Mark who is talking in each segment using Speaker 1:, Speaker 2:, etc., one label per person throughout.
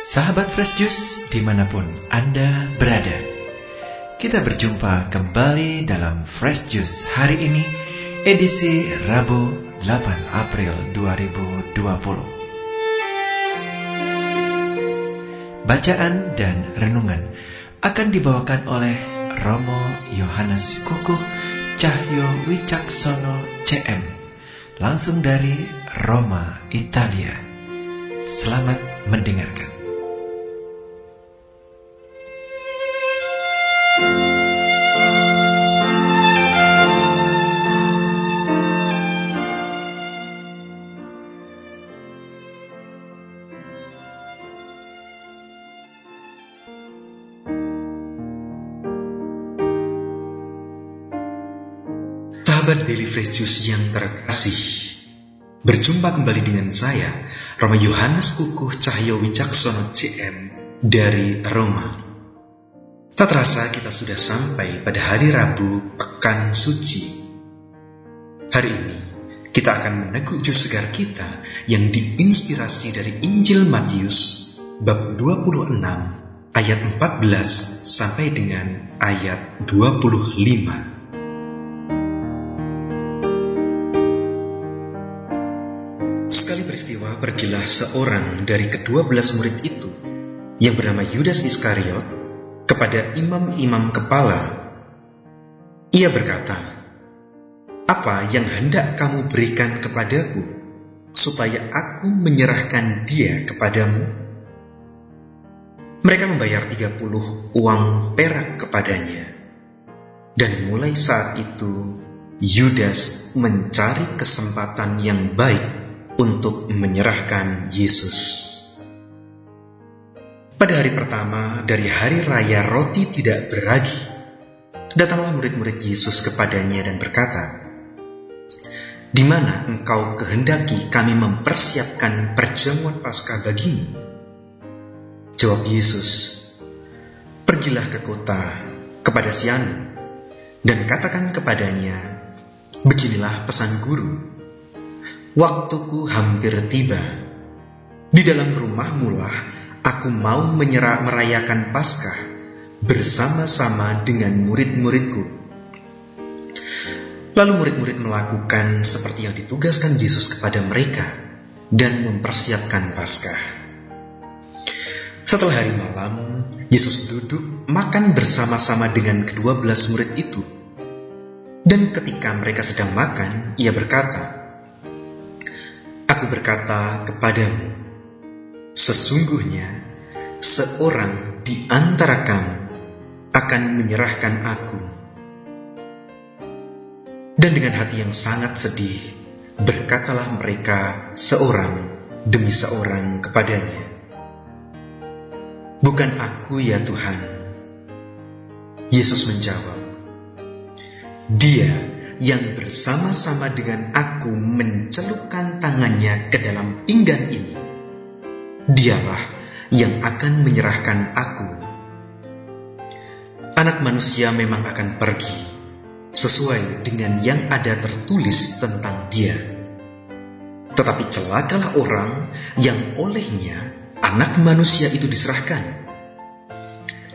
Speaker 1: Sahabat Fresh Juice di mana pun Anda berada. Kita berjumpa kembali dalam Fresh Juice hari ini Edisi Rabu 8 April 2020 Bacaan dan renungan akan dibawakan oleh Romo Yohanes Kukuh Cahyo Wicaksono CM Langsung dari Roma, Italia. Selamat mendengarkan
Speaker 2: Juice yang terkasih, berjumpa kembali dengan saya, Roma Yohanes Kukuh Cahyo Wicaksono CM dari Roma. Tak terasa kita sudah sampai pada hari Rabu Pekan Suci. Hari ini kita akan meneguk jus segar kita yang diinspirasi dari Injil Matius bab 26 ayat 14 sampai dengan ayat 25. Sekali peristiwa pergilah seorang dari kedua belas murid itu yang bernama Yudas Iskariot kepada imam-imam kepala. Ia berkata, Apa yang hendak kamu berikan kepadaku supaya aku menyerahkan dia kepadamu? Mereka membayar 30 uang perak kepadanya. Dan mulai saat itu, Yudas mencari kesempatan yang baik untuk menyerahkan Yesus. Pada hari pertama dari hari raya roti tidak beragi, datanglah murid-murid Yesus kepadanya dan berkata, "Di mana engkau kehendaki kami mempersiapkan perjamuan Paskah bagimu?" Jawab Yesus, "Pergilah ke kota kepada Sianu dan katakan kepadanya, beginilah pesan guru." Waktuku hampir tiba. Di dalam rumahmu lah aku mau menyerah merayakan Paskah bersama-sama dengan murid-muridku. Lalu murid-murid melakukan seperti yang ditugaskan Yesus kepada mereka dan mempersiapkan Paskah. Setelah hari malam, Yesus duduk makan bersama-sama dengan kedua belas murid itu. Dan ketika mereka sedang makan, ia berkata, Aku berkata kepadamu, sesungguhnya seorang di antara kamu akan menyerahkan aku. Dan dengan hati yang sangat sedih, berkatalah mereka seorang demi seorang kepadanya, Bukan aku ya Tuhan. Yesus menjawab, Dia yang bersama-sama dengan aku mencelupkan tangannya ke dalam pinggan ini. Dialah yang akan menyerahkan aku. Anak manusia memang akan pergi sesuai dengan yang ada tertulis tentang dia. Tetapi celakalah orang yang olehnya anak manusia itu diserahkan.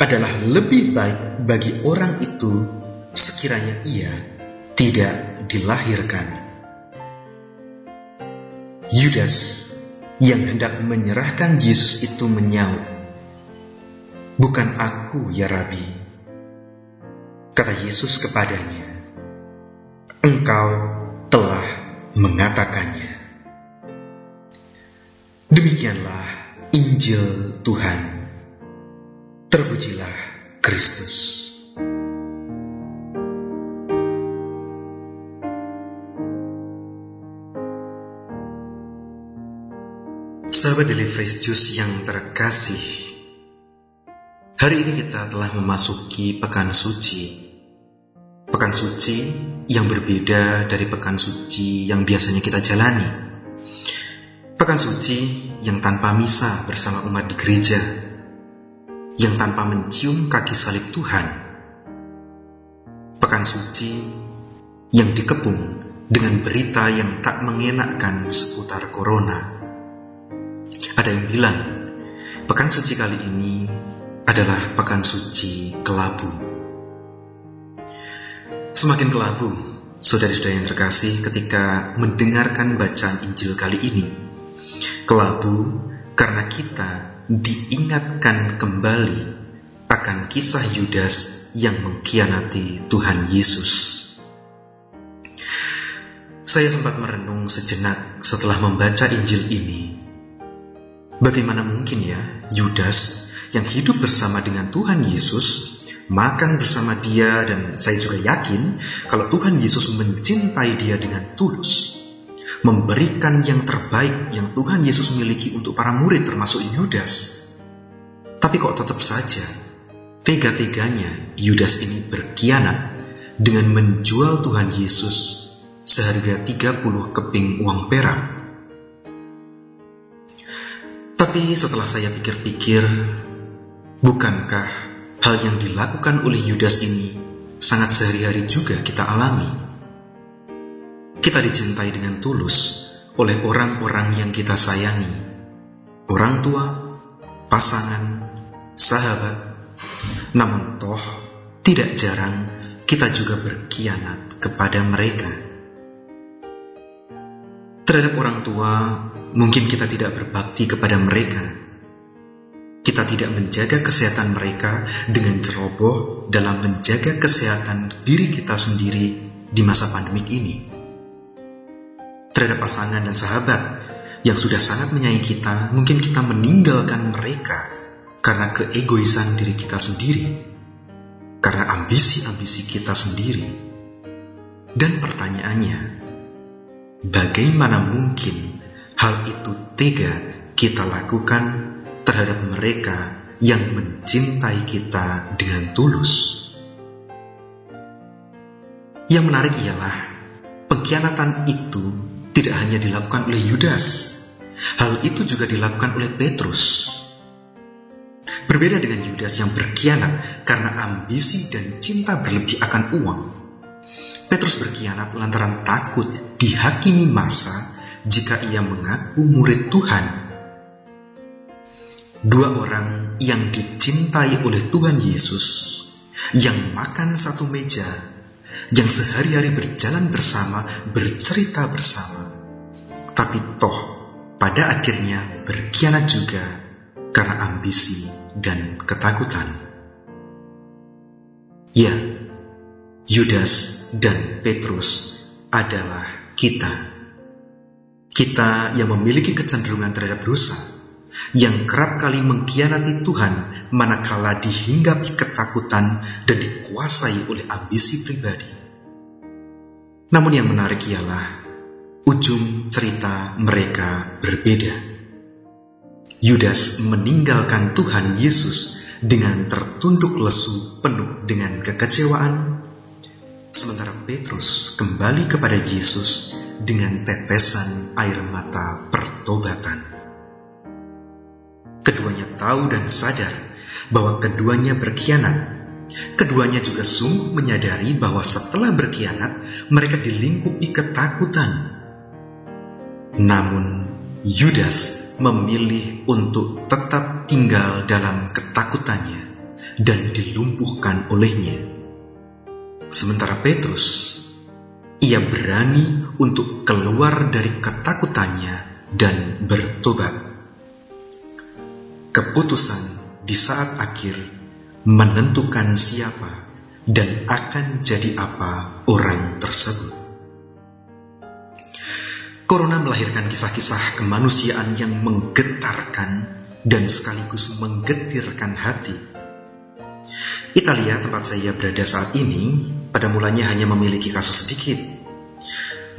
Speaker 2: Adalah lebih baik bagi orang itu sekiranya ia tidak dilahirkan. Yudas yang hendak menyerahkan Yesus itu menyaut, "Bukan aku, ya Rabi." Kata Yesus kepadanya, "Engkau telah mengatakannya." Demikianlah Injil Tuhan. Terpujilah Kristus. Sahabat Fresh Juice yang terkasih, hari ini kita telah memasuki Pekan Suci. Pekan Suci yang berbeda dari Pekan Suci yang biasanya kita jalani. Pekan Suci yang tanpa misa bersama umat di gereja, yang tanpa mencium kaki salib Tuhan. Pekan Suci yang dikepung dengan berita yang tak mengenakkan seputar corona ada yang bilang, Pekan suci kali ini adalah pekan suci kelabu. Semakin kelabu, saudara-saudara yang terkasih ketika mendengarkan bacaan Injil kali ini. Kelabu karena kita diingatkan kembali akan kisah Yudas yang mengkhianati Tuhan Yesus. Saya sempat merenung sejenak setelah membaca Injil ini. Bagaimana mungkin ya Yudas yang hidup bersama dengan Tuhan Yesus, makan bersama dia dan saya juga yakin kalau Tuhan Yesus mencintai dia dengan tulus, memberikan yang terbaik yang Tuhan Yesus miliki untuk para murid termasuk Yudas. Tapi kok tetap saja tega-teganya Yudas ini berkhianat dengan menjual Tuhan Yesus seharga 30 keping uang perak. Tapi setelah saya pikir-pikir, bukankah hal yang dilakukan oleh Yudas ini sangat sehari-hari juga kita alami? Kita dicintai dengan tulus oleh orang-orang yang kita sayangi, orang tua, pasangan, sahabat. Namun toh, tidak jarang kita juga berkhianat kepada mereka. Terhadap orang tua, mungkin kita tidak berbakti kepada mereka. Kita tidak menjaga kesehatan mereka dengan ceroboh dalam menjaga kesehatan diri kita sendiri di masa pandemik ini. Terhadap pasangan dan sahabat yang sudah sangat menyayangi kita, mungkin kita meninggalkan mereka karena keegoisan diri kita sendiri, karena ambisi-ambisi kita sendiri. Dan pertanyaannya, Bagaimana mungkin hal itu tega kita lakukan terhadap mereka yang mencintai kita dengan tulus? Yang menarik ialah pengkhianatan itu tidak hanya dilakukan oleh Yudas, hal itu juga dilakukan oleh Petrus. Berbeda dengan Yudas yang berkhianat karena ambisi dan cinta berlebih akan uang, Petrus berkhianat lantaran takut dihakimi masa jika ia mengaku murid Tuhan. Dua orang yang dicintai oleh Tuhan Yesus, yang makan satu meja, yang sehari-hari berjalan bersama, bercerita bersama, tapi toh pada akhirnya berkhianat juga karena ambisi dan ketakutan. Ya, Yudas dan Petrus adalah kita. Kita yang memiliki kecenderungan terhadap dosa, yang kerap kali mengkhianati Tuhan manakala dihinggapi ketakutan dan dikuasai oleh ambisi pribadi. Namun yang menarik ialah ujung cerita mereka berbeda. Yudas meninggalkan Tuhan Yesus dengan tertunduk lesu penuh dengan kekecewaan Sementara Petrus kembali kepada Yesus dengan tetesan air mata pertobatan. Keduanya tahu dan sadar bahwa keduanya berkhianat. Keduanya juga sungguh menyadari bahwa setelah berkhianat, mereka dilingkupi ketakutan. Namun, Yudas memilih untuk tetap tinggal dalam ketakutannya dan dilumpuhkan olehnya Sementara Petrus, ia berani untuk keluar dari ketakutannya dan bertobat. Keputusan di saat akhir menentukan siapa dan akan jadi apa orang tersebut. Corona melahirkan kisah-kisah kemanusiaan yang menggetarkan dan sekaligus menggetirkan hati Italia tempat saya berada saat ini pada mulanya hanya memiliki kasus sedikit.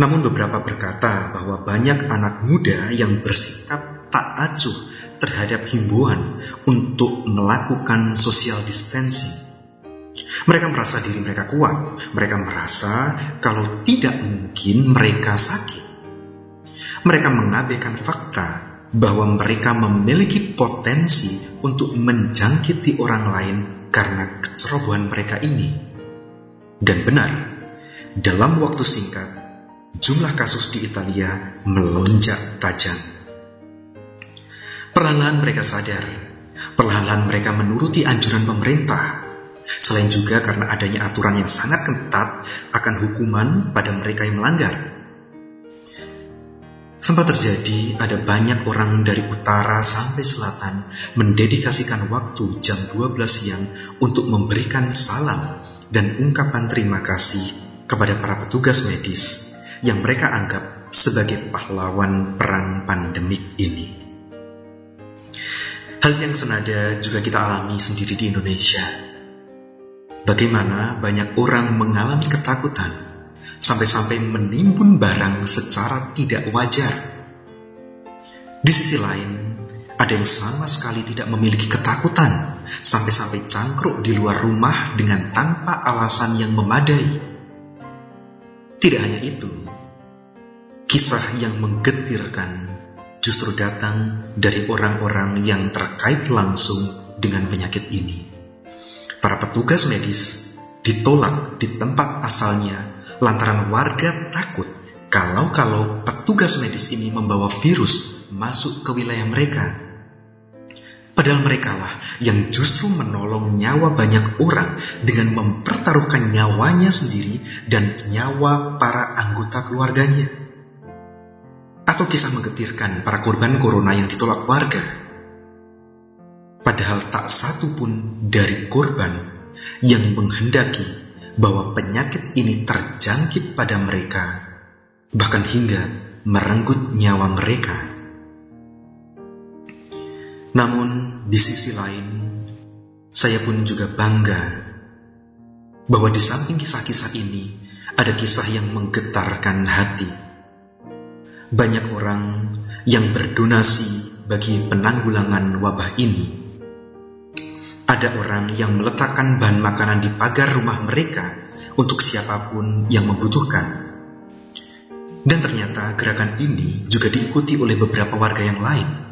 Speaker 2: Namun beberapa berkata bahwa banyak anak muda yang bersikap tak acuh terhadap himbauan untuk melakukan social distancing. Mereka merasa diri mereka kuat. Mereka merasa kalau tidak mungkin mereka sakit. Mereka mengabaikan fakta bahwa mereka memiliki potensi untuk menjangkiti orang lain karena kecerobohan mereka ini. Dan benar, dalam waktu singkat, jumlah kasus di Italia melonjak tajam. Perlahan mereka sadar Perlahan-lahan mereka menuruti anjuran pemerintah. Selain juga karena adanya aturan yang sangat ketat akan hukuman pada mereka yang melanggar. Sempat terjadi ada banyak orang dari utara sampai selatan mendedikasikan waktu jam 12 siang untuk memberikan salam dan ungkapan terima kasih kepada para petugas medis yang mereka anggap sebagai pahlawan perang pandemik ini. Hal yang senada juga kita alami sendiri di Indonesia. Bagaimana banyak orang mengalami ketakutan sampai-sampai menimbun barang secara tidak wajar. Di sisi lain, ada yang sama sekali tidak memiliki ketakutan sampai-sampai cangkruk di luar rumah dengan tanpa alasan yang memadai. Tidak hanya itu, kisah yang menggetirkan justru datang dari orang-orang yang terkait langsung dengan penyakit ini. Para petugas medis ditolak di tempat asalnya lantaran warga takut kalau-kalau petugas medis ini membawa virus masuk ke wilayah mereka. Padahal mereka lah yang justru menolong nyawa banyak orang dengan mempertaruhkan nyawanya sendiri dan nyawa para anggota keluarganya atau kisah menggetirkan para korban corona yang ditolak warga. Padahal tak satu pun dari korban yang menghendaki bahwa penyakit ini terjangkit pada mereka, bahkan hingga merenggut nyawa mereka. Namun, di sisi lain, saya pun juga bangga bahwa di samping kisah-kisah ini ada kisah yang menggetarkan hati banyak orang yang berdonasi bagi penanggulangan wabah ini. Ada orang yang meletakkan bahan makanan di pagar rumah mereka untuk siapa pun yang membutuhkan. Dan ternyata gerakan ini juga diikuti oleh beberapa warga yang lain.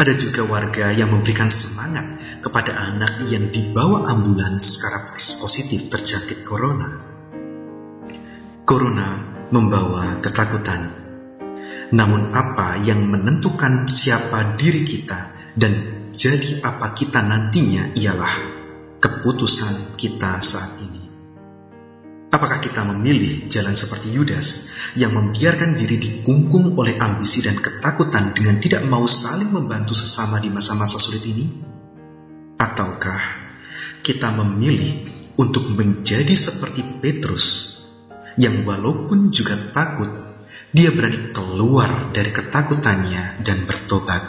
Speaker 2: Ada juga warga yang memberikan semangat kepada anak yang dibawa ambulans secara positif terjangkit corona. Corona membawa ketakutan namun apa yang menentukan siapa diri kita dan jadi apa kita nantinya ialah keputusan kita saat ini. Apakah kita memilih jalan seperti Yudas yang membiarkan diri dikungkung oleh ambisi dan ketakutan dengan tidak mau saling membantu sesama di masa-masa sulit ini? Ataukah kita memilih untuk menjadi seperti Petrus yang walaupun juga takut dia berani keluar dari ketakutannya dan bertobat.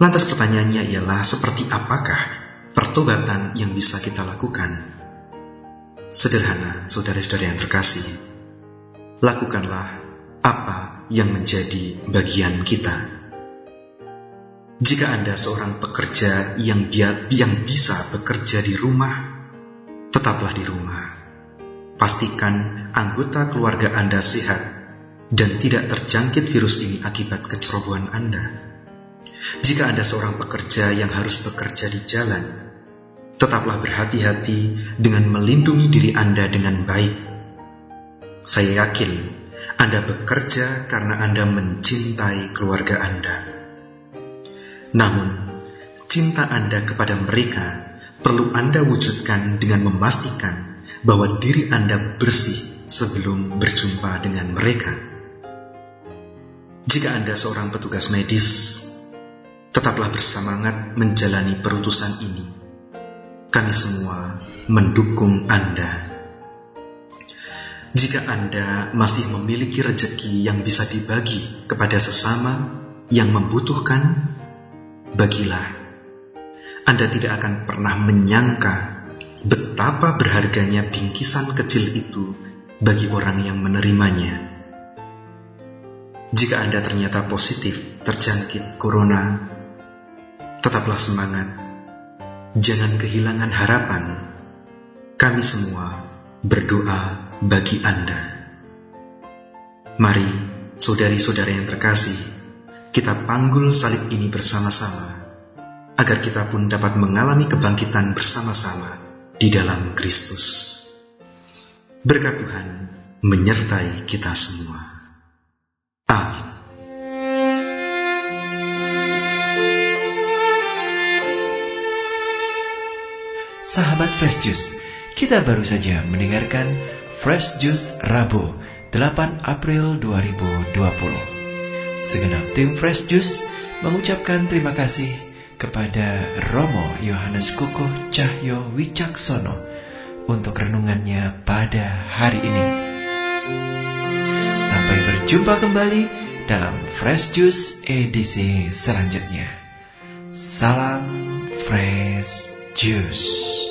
Speaker 2: Lantas pertanyaannya ialah seperti apakah pertobatan yang bisa kita lakukan? Sederhana, saudara-saudara yang terkasih. Lakukanlah apa yang menjadi bagian kita. Jika Anda seorang pekerja yang dia yang bisa bekerja di rumah, tetaplah di rumah Pastikan anggota keluarga Anda sehat dan tidak terjangkit virus ini akibat kecerobohan Anda. Jika Anda seorang pekerja yang harus bekerja di jalan, tetaplah berhati-hati dengan melindungi diri Anda dengan baik. Saya yakin Anda bekerja karena Anda mencintai keluarga Anda. Namun, cinta Anda kepada mereka perlu Anda wujudkan dengan memastikan bahwa diri Anda bersih sebelum berjumpa dengan mereka. Jika Anda seorang petugas medis, tetaplah bersemangat menjalani perutusan ini. Kami semua mendukung Anda. Jika Anda masih memiliki rejeki yang bisa dibagi kepada sesama yang membutuhkan, bagilah. Anda tidak akan pernah menyangka betapa berharganya bingkisan kecil itu bagi orang yang menerimanya. Jika Anda ternyata positif terjangkit corona, tetaplah semangat. Jangan kehilangan harapan. Kami semua berdoa bagi Anda. Mari, saudari-saudara yang terkasih, kita panggul salib ini bersama-sama, agar kita pun dapat mengalami kebangkitan bersama-sama di dalam Kristus. Berkat Tuhan menyertai kita semua. Amin.
Speaker 1: Fresh Juice, kita baru saja mendengarkan Fresh Juice Rabu 8 April 2020. Segenap tim Fresh Juice mengucapkan terima kasih kepada Romo Yohanes Kukuh Cahyo Wicaksono untuk renungannya pada hari ini. Sampai berjumpa kembali dalam Fresh Juice edisi selanjutnya. Salam Fresh Juice.